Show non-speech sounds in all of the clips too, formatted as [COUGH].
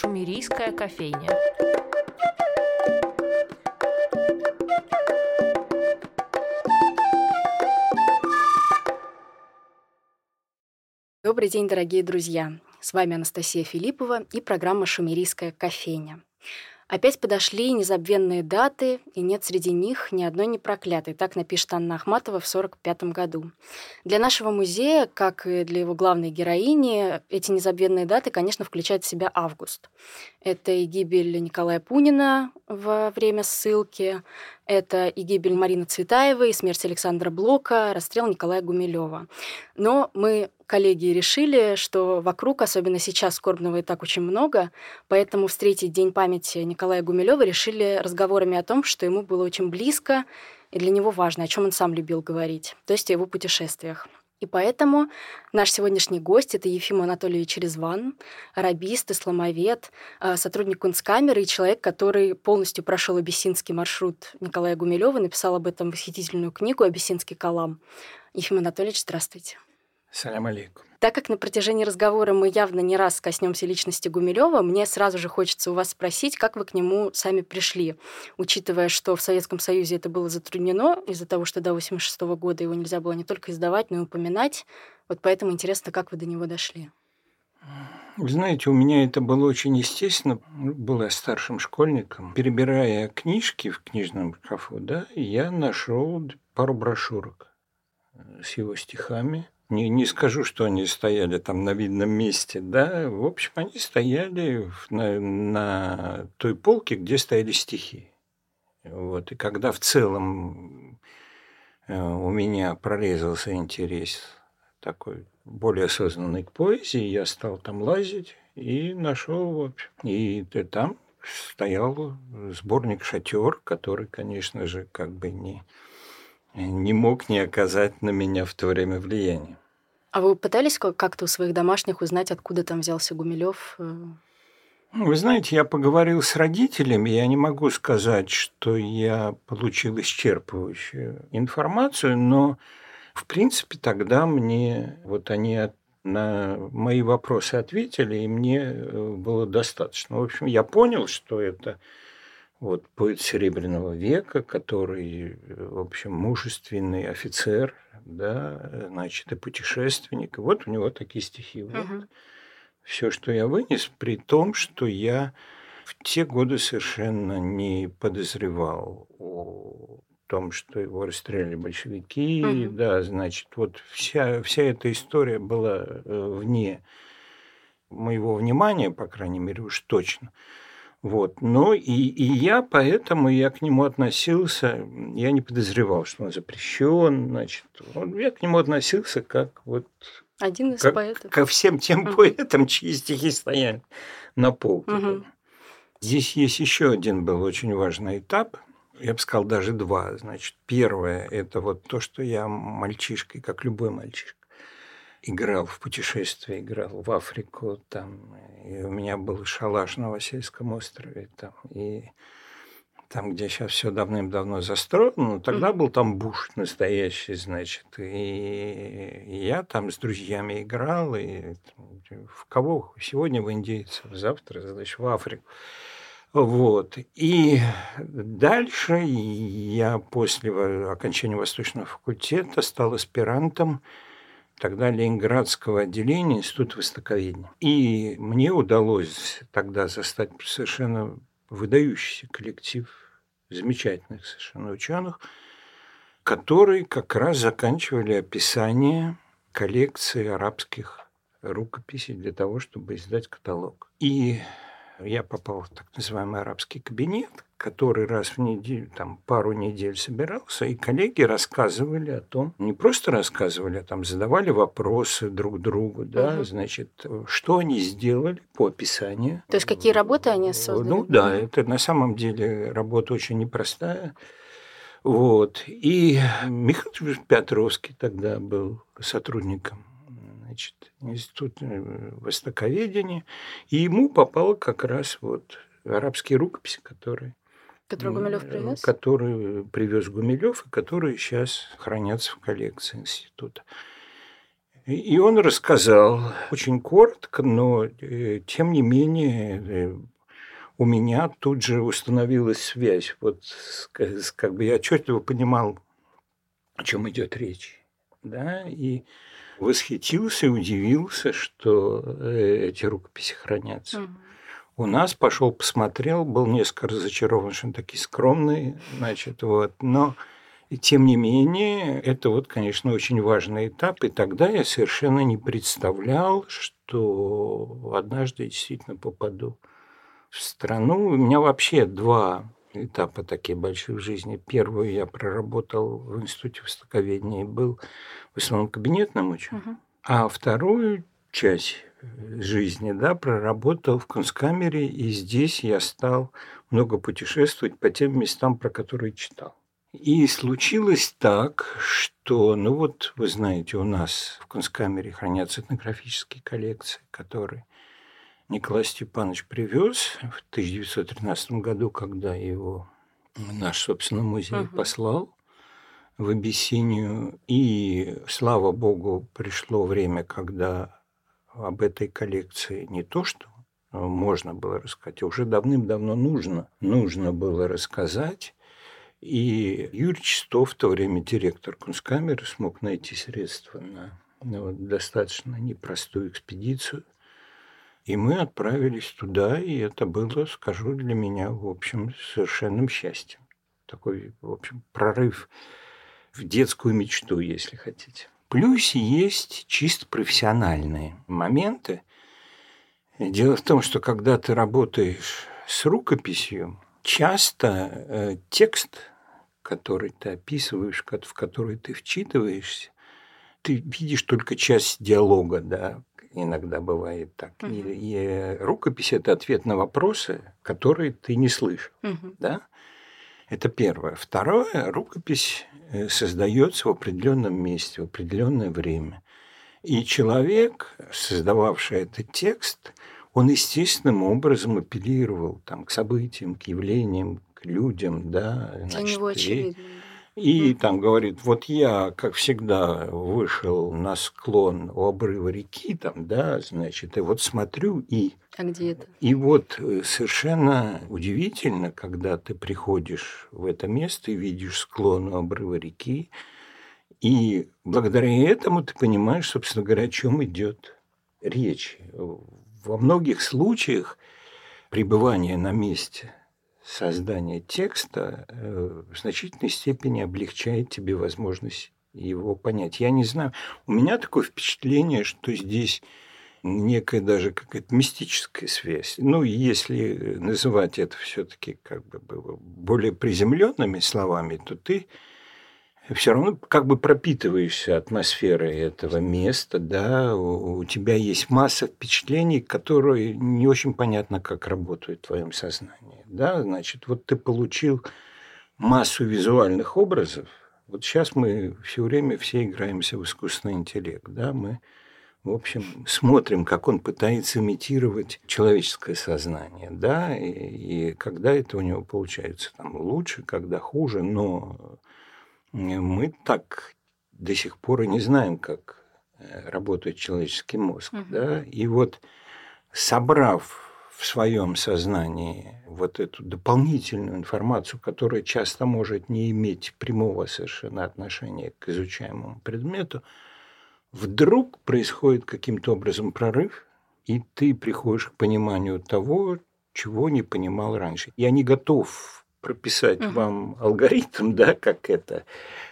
Шумерийская кофейня. Добрый день, дорогие друзья! С вами Анастасия Филиппова и программа «Шумерийская кофейня». Опять подошли незабвенные даты, и нет среди них ни одной непроклятой. Так напишет Анна Ахматова в 1945 году. Для нашего музея, как и для его главной героини, эти незабвенные даты, конечно, включают в себя август. Это и гибель Николая Пунина во время ссылки, это и гибель Марины Цветаевой, и смерть Александра Блока, расстрел Николая Гумилева. Но мы, коллеги, решили, что вокруг, особенно сейчас, скорбного и так очень много, поэтому встретить День памяти Николая Гумилева решили разговорами о том, что ему было очень близко и для него важно, о чем он сам любил говорить, то есть о его путешествиях. И поэтому наш сегодняшний гость — это Ефим Анатольевич Резван, арабист, исламовед, а, сотрудник Кунсткамеры и человек, который полностью прошел абиссинский маршрут Николая Гумилева, написал об этом восхитительную книгу «Абиссинский калам». Ефим Анатольевич, здравствуйте. Салям алейкум. Так как на протяжении разговора мы явно не раз коснемся личности Гумилева, мне сразу же хочется у вас спросить, как вы к нему сами пришли, учитывая, что в Советском Союзе это было затруднено из-за того, что до 86 года его нельзя было не только издавать, но и упоминать. Вот поэтому интересно, как вы до него дошли. Вы знаете, у меня это было очень естественно. Был я старшим школьником. Перебирая книжки в книжном шкафу, да, я нашел пару брошюрок с его стихами – не, не скажу, что они стояли там на видном месте, да. В общем, они стояли на, на той полке, где стояли стихи. Вот. И когда в целом э, у меня прорезался интерес такой более осознанный к поэзии, я стал там лазить и нашел, в общем, и там стоял сборник «Шатер», который, конечно же, как бы не, не мог не оказать на меня в то время влияния. А вы пытались как-то у своих домашних узнать, откуда там взялся Гумилев? Э? Ну, вы знаете, я поговорил с родителями, я не могу сказать, что я получил исчерпывающую информацию, но в принципе тогда мне вот они на мои вопросы ответили, и мне э, было достаточно. В общем, я понял, что это вот поэт Серебряного века, который, в общем, мужественный офицер, да, значит, и путешественник. И вот у него такие стихи. Вот. Угу. Все, что я вынес, при том, что я в те годы совершенно не подозревал о том, что его расстреляли большевики, угу. да, значит, вот вся, вся эта история была э, вне моего внимания, по крайней мере, уж точно. Вот. Ну и, и я поэтому я к нему относился, я не подозревал, что он запрещен, значит, я к нему относился как вот один из как, поэтов. Ко всем тем угу. поэтам, чьи стихи стояли на полке. Угу. Здесь есть еще один был очень важный этап. Я бы сказал, даже два. Значит, первое – это вот то, что я мальчишкой, как любой мальчишка, играл в путешествия, играл в Африку, там, и у меня был шалаш на Васильском острове, там, и там, где сейчас все давным-давно застроено, но тогда был там буш настоящий, значит, и я там с друзьями играл, и в кого сегодня в индейцев, завтра, значит, в Африку. Вот. И дальше я после окончания Восточного факультета стал аспирантом тогда Ленинградского отделения Института Востоковедения. И мне удалось тогда застать совершенно выдающийся коллектив замечательных совершенно ученых, которые как раз заканчивали описание коллекции арабских рукописей для того, чтобы издать каталог. И я попал в так называемый арабский кабинет, который раз в неделю, там пару недель собирался, и коллеги рассказывали о том, не просто рассказывали, а там задавали вопросы друг другу, да, угу. значит, что они сделали по описанию. То есть какие работы они создали? Ну да, это на самом деле работа очень непростая. Вот. И Михаил Петровский тогда был сотрудником значит, институт э, востоковедения, и ему попало как раз вот арабские рукописи, которые Который Гумилев привез? Который привез Гумилев, и которые сейчас хранятся в коллекции института. И он рассказал очень коротко, но э, тем не менее э, у меня тут же установилась связь. Вот как бы я отчетливо понимал, о чем идет речь. Да? И восхитился удивился, что э, эти рукописи хранятся. Угу. У нас пошел, посмотрел, был несколько разочарован, что они такие скромные, значит, вот. Но тем не менее, это вот, конечно, очень важный этап. И тогда я совершенно не представлял, что однажды действительно попаду в страну. У меня вообще два этапа такие большие в жизни. Первую я проработал в Институте востоковедения и был в основном кабинетным ученым. Угу. А вторую часть жизни да, проработал в Кунсткамере, и здесь я стал много путешествовать по тем местам, про которые читал. И случилось так, что, ну вот, вы знаете, у нас в Кунсткамере хранятся этнографические коллекции, которые Николай Степанович привез в 1913 году, когда его наш, собственно, музей угу. послал в Абиссинию. И, слава богу, пришло время, когда об этой коллекции не то что можно было рассказать, а уже давным-давно нужно, нужно было рассказать. И Юрий Чистов, в то время директор Кунсткамеры, смог найти средства на, вот достаточно непростую экспедицию – и мы отправились туда, и это было, скажу, для меня, в общем, совершенным счастьем. Такой, в общем, прорыв в детскую мечту, если хотите. Плюс есть чисто профессиональные моменты. Дело в том, что когда ты работаешь с рукописью, часто э, текст, который ты описываешь, в который ты вчитываешься, ты видишь только часть диалога, да, иногда бывает так. Угу. И, и рукопись это ответ на вопросы, которые ты не слышал. Угу. Да? Это первое. Второе, рукопись э, создается в определенном месте, в определенное время. И человек, создававший этот текст, он естественным образом апеллировал там, к событиям, к явлениям, к людям. Да, Для него очевидно. И там говорит, вот я, как всегда, вышел на склон у обрыва реки, там, да, значит, и вот смотрю и... А где это? И вот э, совершенно удивительно, когда ты приходишь в это место и видишь склон у обрыва реки, и благодаря этому ты понимаешь, собственно говоря, о чем идет речь. Во многих случаях пребывание на месте создание текста э, в значительной степени облегчает тебе возможность его понять. Я не знаю, у меня такое впечатление, что здесь некая даже какая-то мистическая связь. Ну, если называть это все-таки как бы более приземленными словами, то ты все равно как бы пропитываешься атмосферой этого места, да, у, тебя есть масса впечатлений, которые не очень понятно, как работают в твоем сознании, да, значит, вот ты получил массу визуальных образов, вот сейчас мы все время все играемся в искусственный интеллект, да, мы в общем, смотрим, как он пытается имитировать человеческое сознание, да, и, и когда это у него получается там лучше, когда хуже, но мы так до сих пор и не знаем, как э, работает человеческий мозг. Угу. Да? И вот собрав в своем сознании вот эту дополнительную информацию, которая часто может не иметь прямого совершенно отношения к изучаемому предмету, вдруг происходит каким-то образом прорыв, и ты приходишь к пониманию того, чего не понимал раньше. Я не готов прописать угу. вам алгоритм, [LAUGHS] да, как это,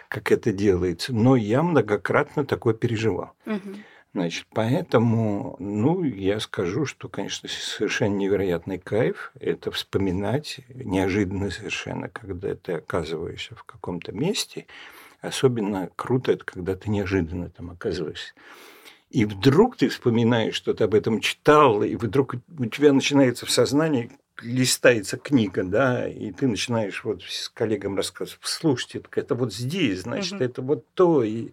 как это делается, но я многократно такое переживал. Угу. Значит, поэтому, ну, я скажу, что, конечно, совершенно невероятный кайф – это вспоминать неожиданно совершенно, когда ты оказываешься в каком-то месте. Особенно круто это, когда ты неожиданно там оказываешься. И вдруг ты вспоминаешь, что ты об этом читал, и вдруг у тебя начинается в сознании листается книга, да, и ты начинаешь вот с коллегам рассказывать, слушайте, это вот здесь, значит, угу. это вот то. И,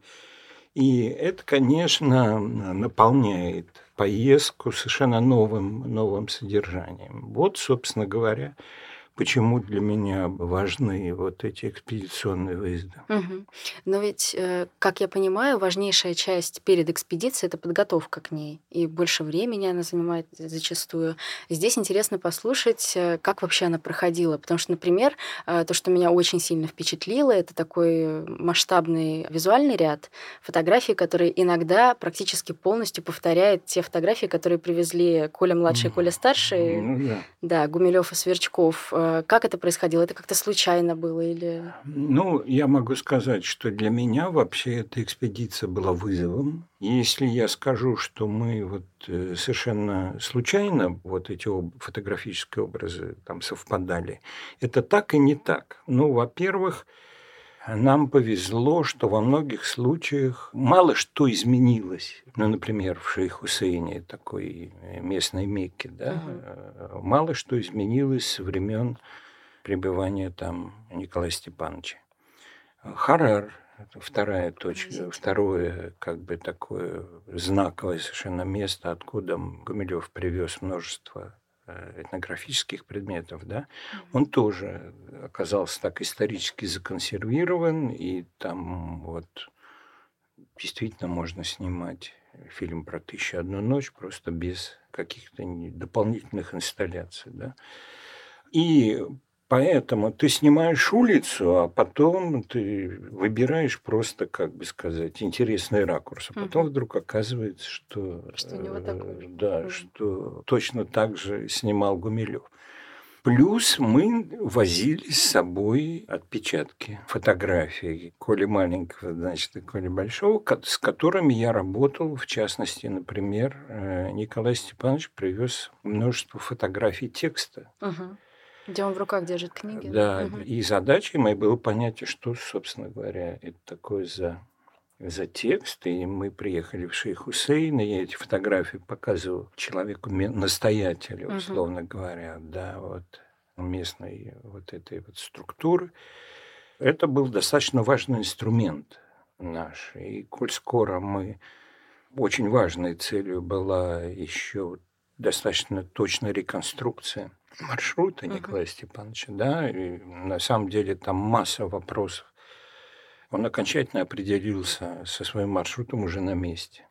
и это, конечно, наполняет поездку совершенно новым, новым содержанием. Вот, собственно говоря, почему для меня важны вот эти экспедиционные выезды. Угу. Но ведь, э, как я понимаю, важнейшая часть перед экспедицией это подготовка к ней. И больше времени она занимает зачастую. Здесь интересно послушать, э, как вообще она проходила. Потому что, например, э, то, что меня очень сильно впечатлило, это такой масштабный визуальный ряд фотографий, которые иногда практически полностью повторяет те фотографии, которые привезли Коля младший и Коля старший. Ну, да. да, Гумилев и Сверчков. Как это происходило? Это как-то случайно было или... Ну, я могу сказать, что для меня вообще эта экспедиция была вызовом. Если я скажу, что мы вот э, совершенно случайно вот эти фотографические образы там совпадали, это так и не так. Ну, во-первых, нам повезло, что во многих случаях мало что изменилось. Ну, например, в Шейх-Хусейне, такой э, местной Мекке, да, угу. мало что изменилось со времен пребывания там Николая Степановича. Харар – это вторая точка, второе как бы такое знаковое совершенно место, откуда Гумилев привез множество этнографических предметов, да, он тоже оказался так исторически законсервирован, и там вот действительно можно снимать фильм про «Тысячу одну ночь» просто без каких-то дополнительных инсталляций, да. И Поэтому ты снимаешь улицу, а потом ты выбираешь просто, как бы сказать, интересный ракурс. А потом вдруг оказывается, что, что, у такой. да, что точно так же снимал Гумилев. Плюс мы возили с собой отпечатки фотографий Коли маленького, значит, и Коли большого, с которыми я работал. В частности, например, э, Николай Степанович привез множество фотографий текста. Угу где он в руках держит книги. Да, угу. и задачей моей было понять, что, собственно говоря, это такое за, за текст. И мы приехали в Шейх Хусейн, и я эти фотографии показывал человеку, настоятелю, условно угу. говоря, да, вот местной вот этой вот структуры. Это был достаточно важный инструмент наш. И коль скоро мы... Очень важной целью была еще достаточно точная реконструкция маршрута Николая Степановича, да, и на самом деле там масса вопросов. Он окончательно определился со своим маршрутом уже на месте.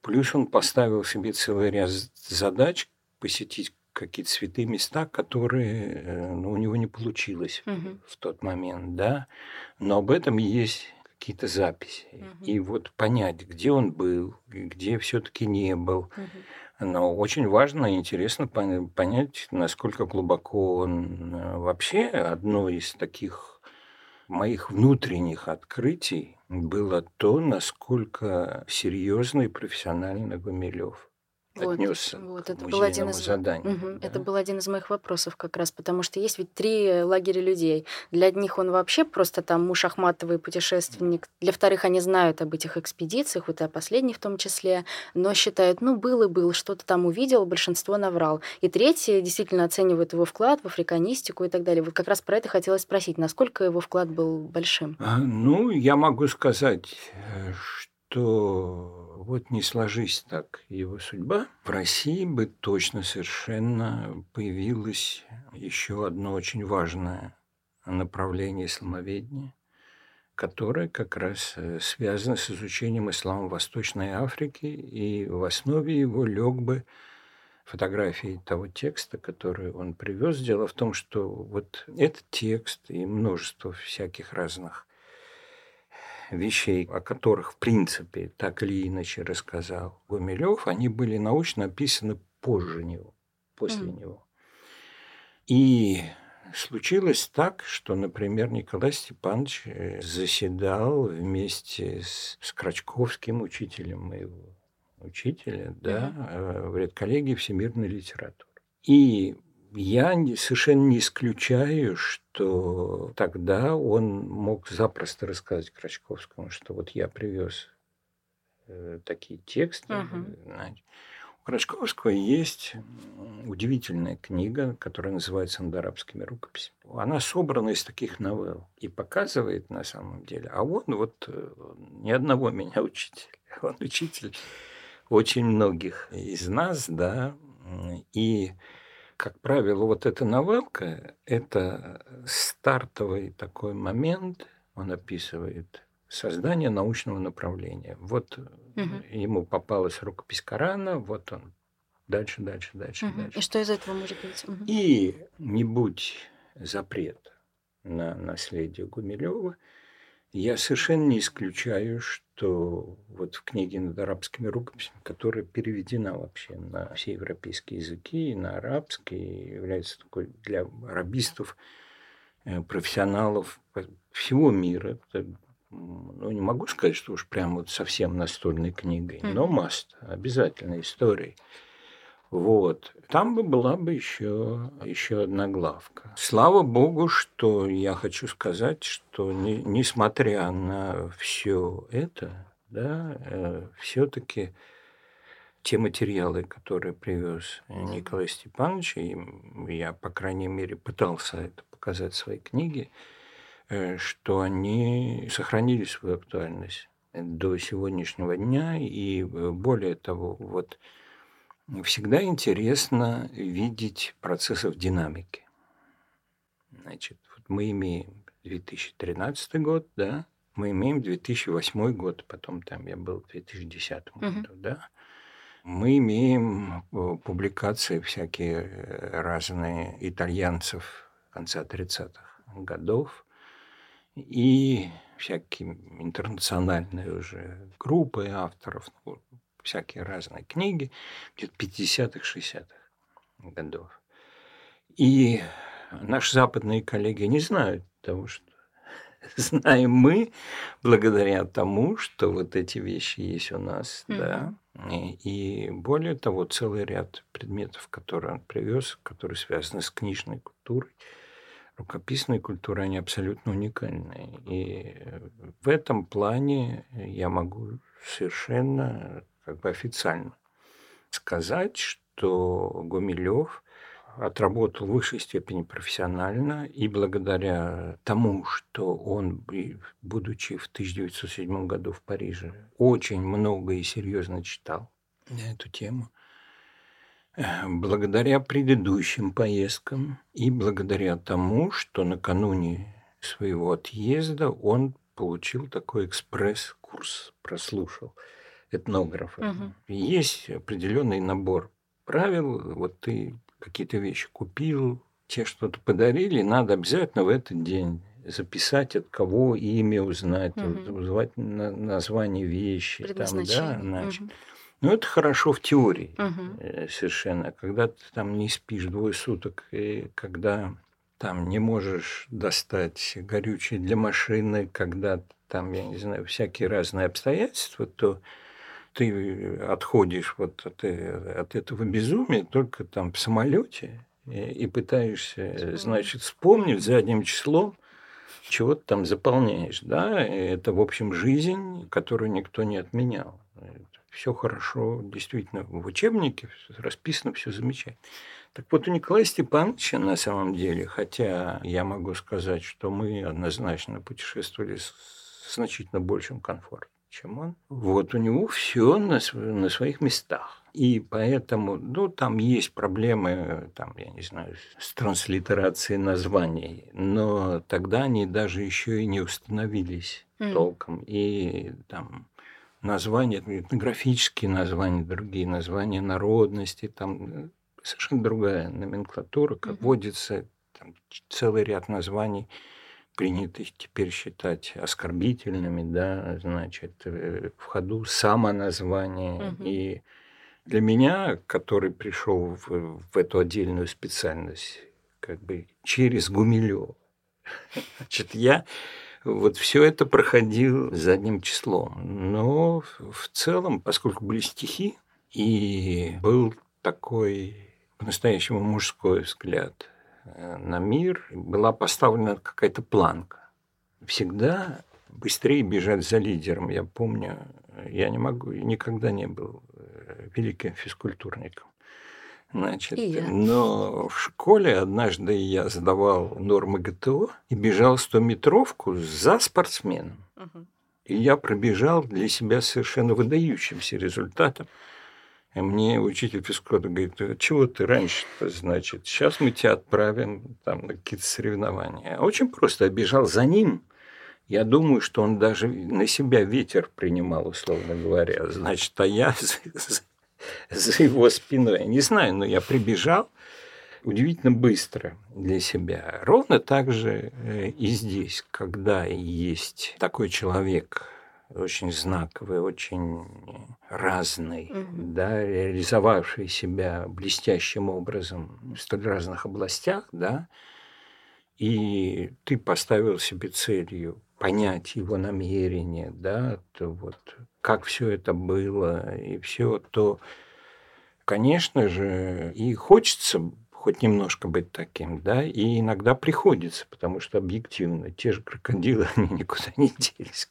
Плюс он поставил себе целый ряд задач посетить какие-то святые места, которые э, ну, у него не получилось угу. в тот момент, да. Но об этом есть какие-то записи. Угу. И вот понять, где он был, где все-таки не был. Угу но очень важно и интересно понять, насколько глубоко он э, вообще одно из таких моих внутренних открытий было то, насколько серьезный профессиональный Гумилев вот, отнесся вот, это был один из, заданию. Угу, да? Это был один из моих вопросов как раз, потому что есть ведь три лагеря людей. Для одних он вообще просто там муж Ахматовый путешественник. Для вторых они знают об этих экспедициях, вот и о последней в том числе, но считают, ну, был и был, что-то там увидел, большинство наврал. И третьи действительно оценивают его вклад в африканистику и так далее. Вот как раз про это хотелось спросить, насколько его вклад был большим? А, ну, я могу сказать, э, что вот не сложись так его судьба, в России бы точно совершенно появилось еще одно очень важное направление исламоведения, которое как раз э, связано с изучением ислама Восточной Африке, и в основе его лег бы фотографии того текста, который он привез. Дело в том, что вот этот текст и множество всяких разных вещей, о которых, в принципе, так или иначе рассказал Гумилев, они были научно описаны позже него, после mm. него. И случилось так, что, например, Николай Степанович э, заседал вместе с, с Крачковским, учителем моего учителя, да, mm-hmm. в редколлегии всемирной литературы. И я совершенно не исключаю, что тогда он мог запросто рассказать Крачковскому, что вот я привез э, такие тексты. Uh-huh. У Крачковского есть удивительная книга, которая называется «Над арабскими рукописями». Она собрана из таких новелл и показывает на самом деле. А он вот э, ни одного меня учителя. [LAUGHS] Он учитель очень многих из нас, да. И Как правило, вот эта новелка – это стартовый такой момент, он описывает создание научного направления. Вот угу. ему попалась рукопись Корана, вот он дальше, дальше, дальше, угу. дальше. И что из этого может быть? Угу. И не будь запрет на наследие Гумилева, я совершенно не исключаю, что вот в книге над арабскими рукописями, которая переведена вообще на все европейские языки, и на арабский, является такой для арабистов, э, профессионалов всего мира. Ну, не могу сказать, что уж прям вот совсем настольной книгой, но маст, обязательно историей. Вот. Там бы была бы еще, еще одна главка. Слава богу, что я хочу сказать, что не, несмотря на все это, да, э, все-таки те материалы, которые привез Николай Степанович, и я, по крайней мере, пытался это показать в своей книге, э, что они сохранили свою актуальность до сегодняшнего дня, и э, более того, вот всегда интересно видеть процессы в динамике. Значит, вот мы имеем 2013 год, да, мы имеем 2008 год, потом там я был в 2010 году, угу. да. Мы имеем э, публикации всякие э, разные итальянцев конца 30-х годов и всякие интернациональные уже группы авторов, ну, всякие разные книги, где-то 50-х, 60-х годов. И наши западные коллеги не знают того, что [LAUGHS] знаем мы, благодаря тому, что вот эти вещи есть у нас, mm-hmm. да. И, и более того, целый ряд предметов, которые он привез, которые связаны с книжной культурой, рукописной культурой, они абсолютно уникальные. И в этом плане я могу совершенно как бы официально сказать, что Гумилев отработал в высшей степени профессионально, и благодаря тому, что он, будучи в 1907 году в Париже, очень много и серьезно читал на эту тему, э, благодаря предыдущим поездкам и благодаря тому, что накануне своего отъезда он получил такой экспресс-курс, прослушал – этнографа. Угу. Есть определенный набор правил. Вот ты какие-то вещи купил, тебе что-то подарили, надо обязательно в этот день записать, от кого имя узнать, угу. узнать название вещи. Там, да, значит. Угу. Ну, это хорошо в теории угу. совершенно. Когда ты там не спишь двое суток, и когда там не можешь достать горючее для машины, когда там, я не знаю, всякие разные обстоятельства, то ты отходишь вот от, э, от этого безумия только там в самолете и, и пытаешься, значит, вспомнить задним числом, чего ты там заполняешь, да, это, в общем, жизнь, которую никто не отменял. Все хорошо, действительно, в учебнике расписано все замечательно. Так вот, у Николая Степановича на самом деле, хотя я могу сказать, что мы однозначно путешествовали с значительно большим комфортом, чем он. Вот у него все на, на своих местах. И поэтому, ну, там есть проблемы, там, я не знаю, с транслитерацией названий, но тогда они даже еще и не установились mm. толком. И там названия, этнографические названия, другие названия народности, там совершенно другая номенклатура, как mm-hmm. водится, там целый ряд названий – принято теперь считать оскорбительными, да, значит, э, в ходу самоназвание. Угу. И для меня, который пришел в, в эту отдельную специальность, как бы через Гумилева, [LAUGHS] значит, я вот все это проходил задним числом. Но в целом, поскольку были стихи, и был такой по-настоящему мужской взгляд на мир была поставлена какая-то планка. Всегда быстрее бежать за лидером. Я помню, я не могу, никогда не был э, великим физкультурником. Значит, но в школе однажды я сдавал нормы ГТО и бежал 100-метровку за спортсменом. Угу. И я пробежал для себя совершенно выдающимся результатом. Мне учитель физкультуры говорит, «А чего ты раньше значит? Сейчас мы тебя отправим там, на какие-то соревнования. Очень просто, я за ним. Я думаю, что он даже на себя ветер принимал, условно говоря. Значит, а я [LAUGHS] за, за его спиной. Я не знаю, но я прибежал удивительно быстро для себя. Ровно так же э, и здесь, когда есть такой человек, очень знаковый, очень разный, угу. да, реализовавший себя блестящим образом в столь разных областях, да, и ты поставил себе целью понять его намерение, да, то вот как все это было и все, то, конечно же, и хочется хоть немножко быть таким, да, и иногда приходится, потому что объективно те же крокодилы, [LAUGHS] они никуда не делись.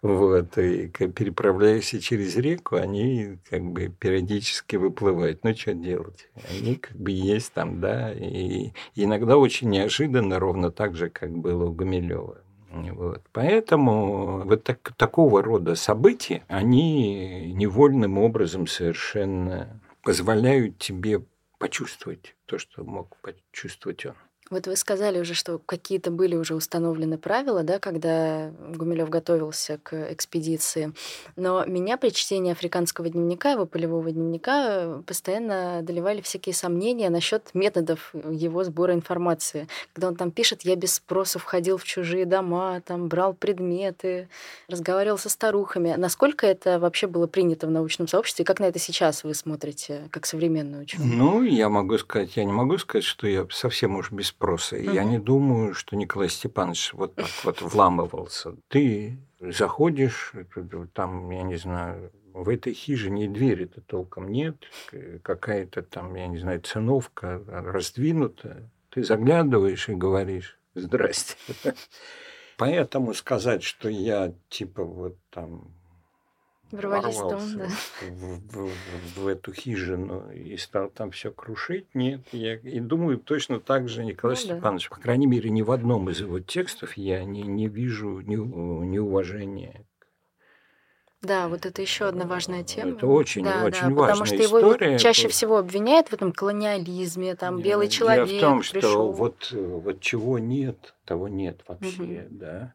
Вот, и переправляясь через реку, они как бы периодически выплывают. Ну, что делать? Они как бы есть там, да, и иногда очень неожиданно, ровно так же, как было у Гумилева. Вот. Поэтому вот так, такого рода события, они невольным образом совершенно позволяют тебе почувствовать то, что мог почувствовать он. Вот вы сказали уже, что какие-то были уже установлены правила, да, когда Гумилев готовился к экспедиции. Но меня при чтении африканского дневника, его полевого дневника, постоянно одолевали всякие сомнения насчет методов его сбора информации. Когда он там пишет, я без спроса входил в чужие дома, там брал предметы, разговаривал со старухами. Насколько это вообще было принято в научном сообществе? Как на это сейчас вы смотрите, как современный ученый? Ну, я могу сказать, я не могу сказать, что я совсем уж без спроса. Угу. Я не думаю, что Николай Степанович вот так [LAUGHS] вот вламывался. Ты заходишь, там, я не знаю, в этой хижине двери-то толком нет, какая-то там, я не знаю, циновка раздвинута. Ты заглядываешь и говоришь «Здрасте». [LAUGHS] Поэтому сказать, что я типа вот там Ворвались в дом, да. В, в, в, в эту хижину и стал там все крушить. Нет, я и думаю, точно так же Николай ну, Степанович, да. по крайней мере, ни в одном из его текстов я не, не вижу ни, неуважения да, вот это еще одна важная тема. Это очень, да, очень да, важная Потому что история. его чаще всего обвиняют в этом колониализме, там белый человек. Дело в том, пришел. что вот, вот чего нет, того нет вообще, угу. да.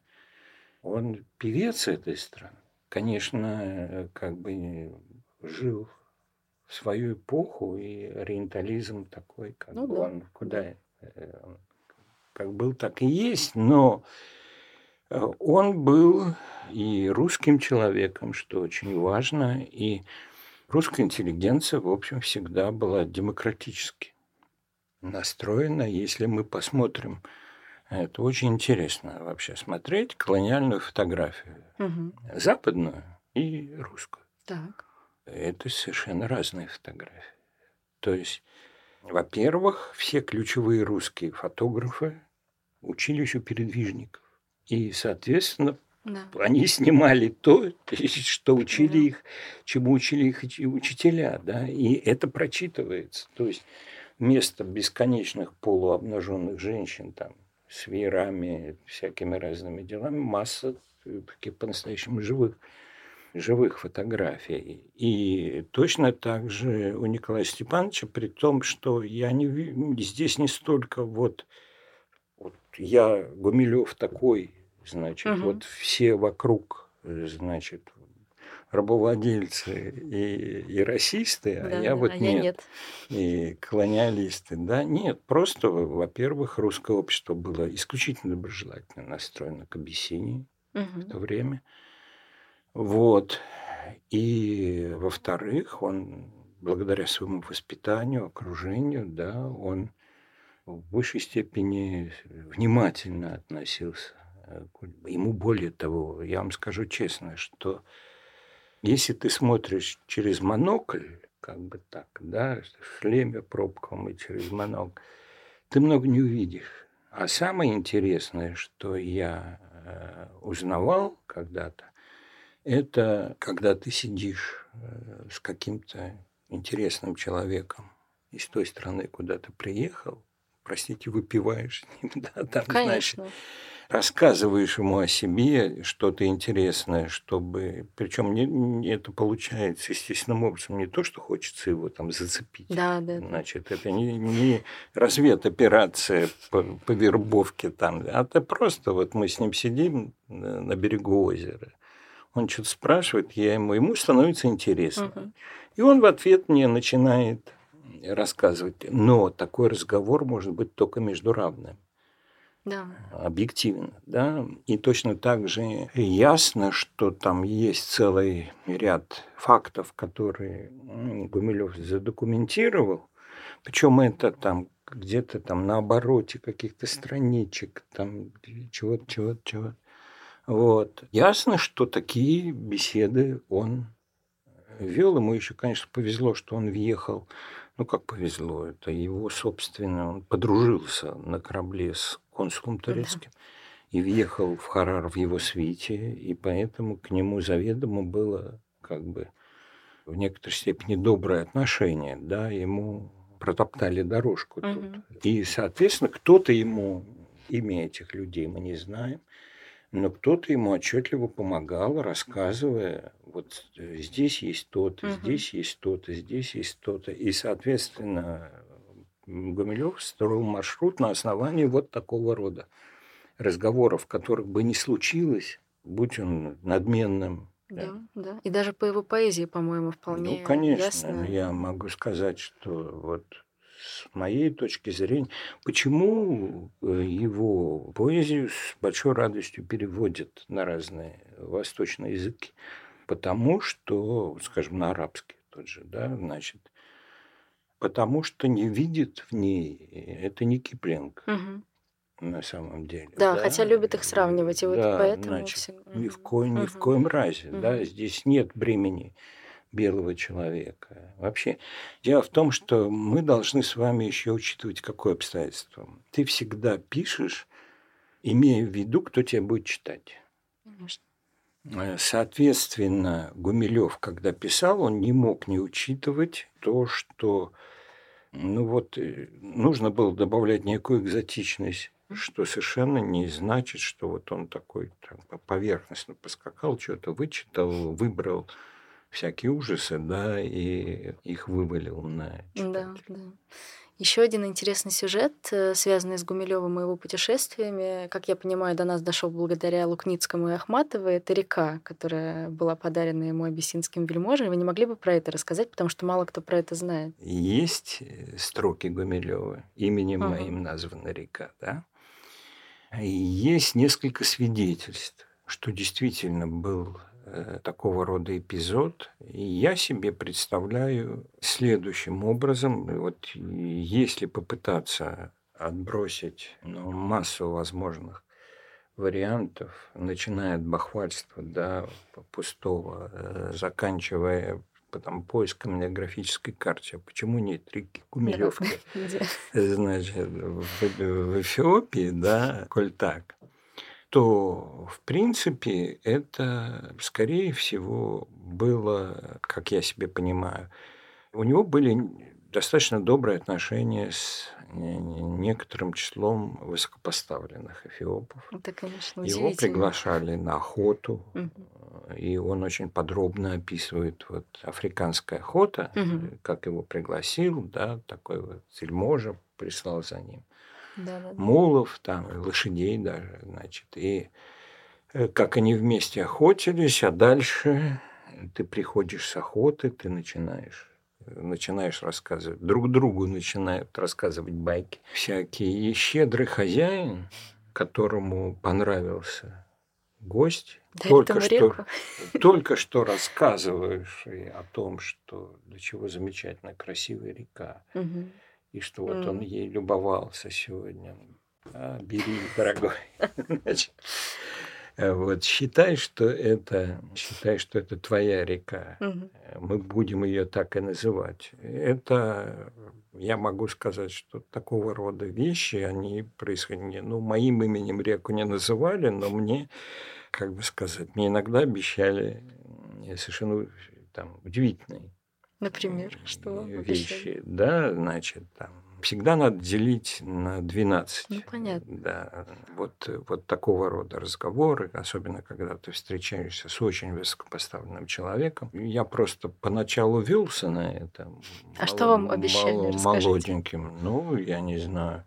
Он певец этой страны конечно, как бы жил в свою эпоху, и ориентализм такой, как ну, бы да. он куда э, как был, так и есть, но э, он был и русским человеком, что очень важно, и русская интеллигенция, в общем, всегда была демократически настроена. Если мы посмотрим это очень интересно вообще смотреть колониальную фотографию. Угу. Западную и русскую. Так. Это совершенно разные фотографии. То есть, во-первых, все ключевые русские фотографы учились у передвижников. И, соответственно, да. они снимали то, [LAUGHS] что учили да. их, чему учили их учителя. Да? И это прочитывается. То есть, вместо бесконечных полуобнаженных женщин там с веерами, всякими разными делами, масса таких по-настоящему живых, живых фотографий. И точно так же у Николая Степановича, при том, что я не, здесь не столько вот, вот я Гумилев такой, значит, угу. вот все вокруг, значит, рабовладельцы и, и расисты, а да, а я вот а нет. Я нет. И колониалисты. Да, нет, просто, во-первых, русское общество было исключительно доброжелательно настроено к Абиссинии угу. в то время. Вот. И, во-вторых, он, благодаря своему воспитанию, окружению, да, он в высшей степени внимательно относился Ему более того, я вам скажу честно, что если ты смотришь через монокль, как бы так, да, шлеме пробковом и через монокль, ты много не увидишь. А самое интересное, что я э, узнавал когда-то, это когда ты сидишь э, с каким-то интересным человеком из той страны, куда ты приехал, простите, выпиваешь [LAUGHS] да, там, Конечно. Значит, рассказываешь ему о себе что-то интересное, чтобы... Причем не, не это получается естественным образом не то, что хочется его там зацепить. Да, да. Значит, это не, не разведоперация по, по вербовке там, а это просто вот мы с ним сидим на берегу озера. Он что-то спрашивает, я ему, ему становится интересно. Угу. И он в ответ мне начинает рассказывать. Но такой разговор может быть только между равными да. объективно. Да? И точно так же ясно, что там есть целый ряд фактов, которые Гумилев задокументировал, причем это там где-то там на обороте каких-то страничек, там чего-то, чего-то, чего-то. Вот. Ясно, что такие беседы он вел. Ему еще, конечно, повезло, что он въехал ну как повезло, это его собственно, он подружился на корабле с консулом турецким и въехал в Харар в его свите, и поэтому к нему заведомо было как бы в некоторой степени доброе отношение, да, ему протоптали дорожку угу. тут. И, соответственно, кто-то ему, имя этих людей мы не знаем, но кто-то ему отчетливо помогал, рассказывая, вот здесь есть то-то, угу. здесь есть то-то, здесь есть то-то. И, соответственно, Гумилев строил маршрут на основании вот такого рода разговоров, которых бы не случилось, будь он надменным. Да, да. да. И даже по его поэзии, по-моему, вполне Ну, конечно, ясно. я могу сказать, что вот с моей точки зрения, почему э, его поэзию с большой радостью переводят на разные восточные языки? Потому что, скажем, на арабский тот же, да, значит, потому что не видит в ней, это не Киплинг. Угу. На самом деле. Да, да, хотя любят их сравнивать, и вот да, поэтому значит, всегда... ни в коем, ни в коем разе, угу. да, здесь нет бремени белого человека. Вообще, дело в том, что мы должны с вами еще учитывать какое обстоятельство. Ты всегда пишешь, имея в виду, кто тебя будет читать. Конечно. Э, соответственно, Гумилев, когда писал, он не мог не учитывать то, что ну вот, э, нужно было добавлять некую экзотичность, что совершенно не значит, что вот он такой там, поверхностно поскакал, что-то вычитал, выбрал всякие ужасы, да, и их вывалил на читателя. Да, да. Еще один интересный сюжет, э, связанный с Гумилевым и его путешествиями, как я понимаю, до нас дошел благодаря Лукницкому и Ахматову. Это река, которая была подарена ему абиссинским вельможей. Вы не могли бы про это рассказать, потому что мало кто про это знает. Есть э, строки Гумилева, именем угу. моим названа река, да? Есть несколько свидетельств, что действительно был такого рода эпизод. И я себе представляю следующим образом. Вот если попытаться отбросить ну, массу возможных вариантов, начиная от бахвальства до пустого, э, заканчивая потом поиском на графической карте. А почему нет реки Кумилевки? Значит, в Эфиопии, да, коль так то, в принципе, это, скорее всего, было, как я себе понимаю, у него были достаточно добрые отношения с некоторым числом высокопоставленных эфиопов. Это, конечно, Его приглашали на охоту, угу. и он очень подробно описывает вот африканская охота, угу. как его пригласил, да, такой вот вельможа прислал за ним да, да, мулов, там, лошадей даже, значит, и э, как они вместе охотились, а дальше ты приходишь с охоты, ты начинаешь начинаешь рассказывать, друг другу начинают рассказывать байки всякие. И щедрый хозяин, которому понравился гость, да только что, только что рассказываешь о том, что для чего замечательная красивая река. Угу и что вот он ей любовался сегодня. А, бери, [LAUGHS] дорогой. вот считай, что это считай, что это твоя река. Мы будем ее так и называть. Это я могу сказать, что такого рода вещи, они происходили. Ну, моим именем реку не называли, но мне, как бы сказать, мне иногда обещали совершенно там удивительные Например, что вам вещи. Да, значит, там всегда надо делить на 12. Ну, понятно. Да, вот, вот такого рода разговоры, особенно когда ты встречаешься с очень высокопоставленным человеком. Я просто поначалу велся на это. А что вам обещали? Расскажите. молоденьким. Ну, я не знаю.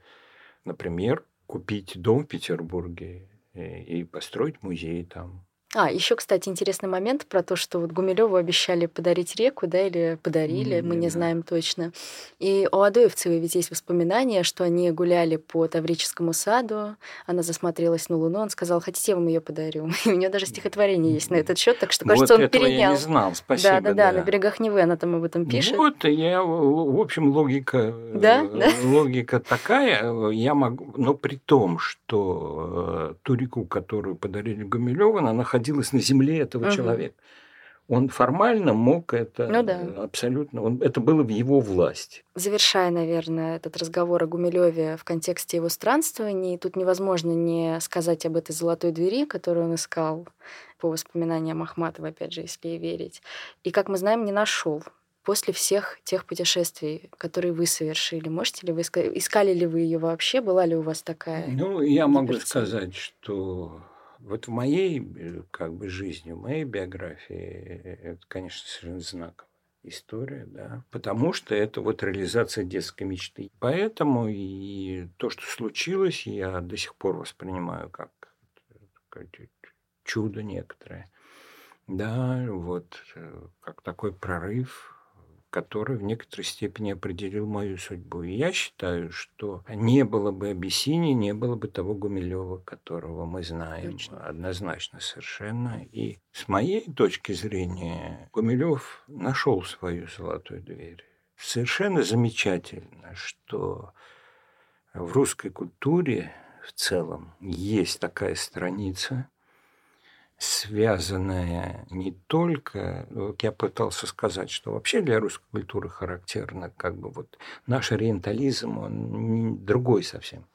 Например, купить дом в Петербурге и, и построить музей там. А, еще, кстати, интересный момент про то, что вот Гумилеву обещали подарить реку, да, или подарили, мы не знаем точно. И у Адоевцевой ведь есть воспоминания, что они гуляли по Таврическому саду, она засмотрелась на Луну, он сказал, хотите, я вам ее подарю. [LAUGHS] И у нее даже стихотворение есть на этот счет, так что, кажется, вот он этого я перенял. не знал, спасибо. Да, да, да, на берегах Невы она там об этом пишет. Вот, я, в общем, логика, э, Да, да. логика такая, я могу, но при том, что э, ту реку, которую подарили Гумилеву, она находилась на земле этого Мгм. человека. Он формально мог это Ну да. э, абсолютно, он, это было в его власти. Завершая, наверное, этот разговор о Гумилеве в контексте его странствований, тут невозможно не сказать об этой золотой двери, которую он искал по воспоминаниям Ахматова, опять же, если ей верить. И, как мы знаем, не нашел после всех тех путешествий, которые вы совершили. Можете ли вы искали ли вы ее вообще? Была ли у вас такая? Ну, я могу сказать, что вот в моей э, как бы жизни, в моей биографии, э, это, конечно, совершенно знаковая история, да, потому что это вот реализация детской мечты. Поэтому и то, что случилось, я до сих пор воспринимаю как э, чудо некоторое. Да, вот как такой прорыв, который в некоторой степени определил мою судьбу. И я считаю, что не было бы Абиссинии, не было бы того Гумилева, которого мы знаем. Точно. Однозначно совершенно. И с моей точки зрения Гумилев нашел свою золотую дверь. Совершенно замечательно, что в русской культуре в целом есть такая страница, связанная не только, ну, вот я пытался сказать, что вообще для русской культуры характерно, как бы вот наш ориентализм, он другой совсем.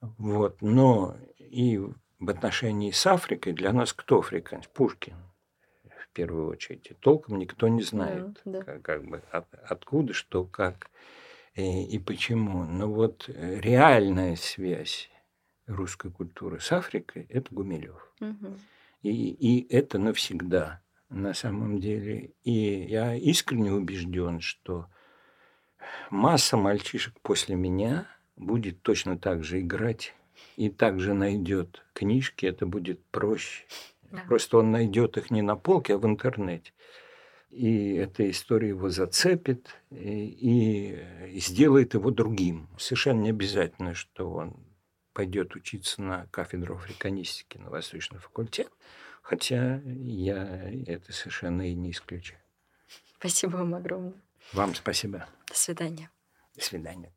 Вот, но и в отношении с Африкой для нас кто африканец? Пушкин в первую очередь. И толком никто не знает, Да, да. Как, как бы от- откуда, что, как и, и почему. Но вот э, реальная связь русской культуры с Африкой – это Гумилев. Мгм. И, и это навсегда на самом деле. И я искренне убежден, что масса мальчишек после меня будет точно так же играть и также найдет книжки, это будет проще. Да. Просто он найдет их не на полке, а в интернете. И эта история его зацепит и, и сделает его другим. Совершенно не обязательно, что он пойдет учиться на кафедру африканистики на Восточный факультет, хотя я это совершенно и не исключаю. Спасибо вам огромное. Вам спасибо. До свидания. До свидания.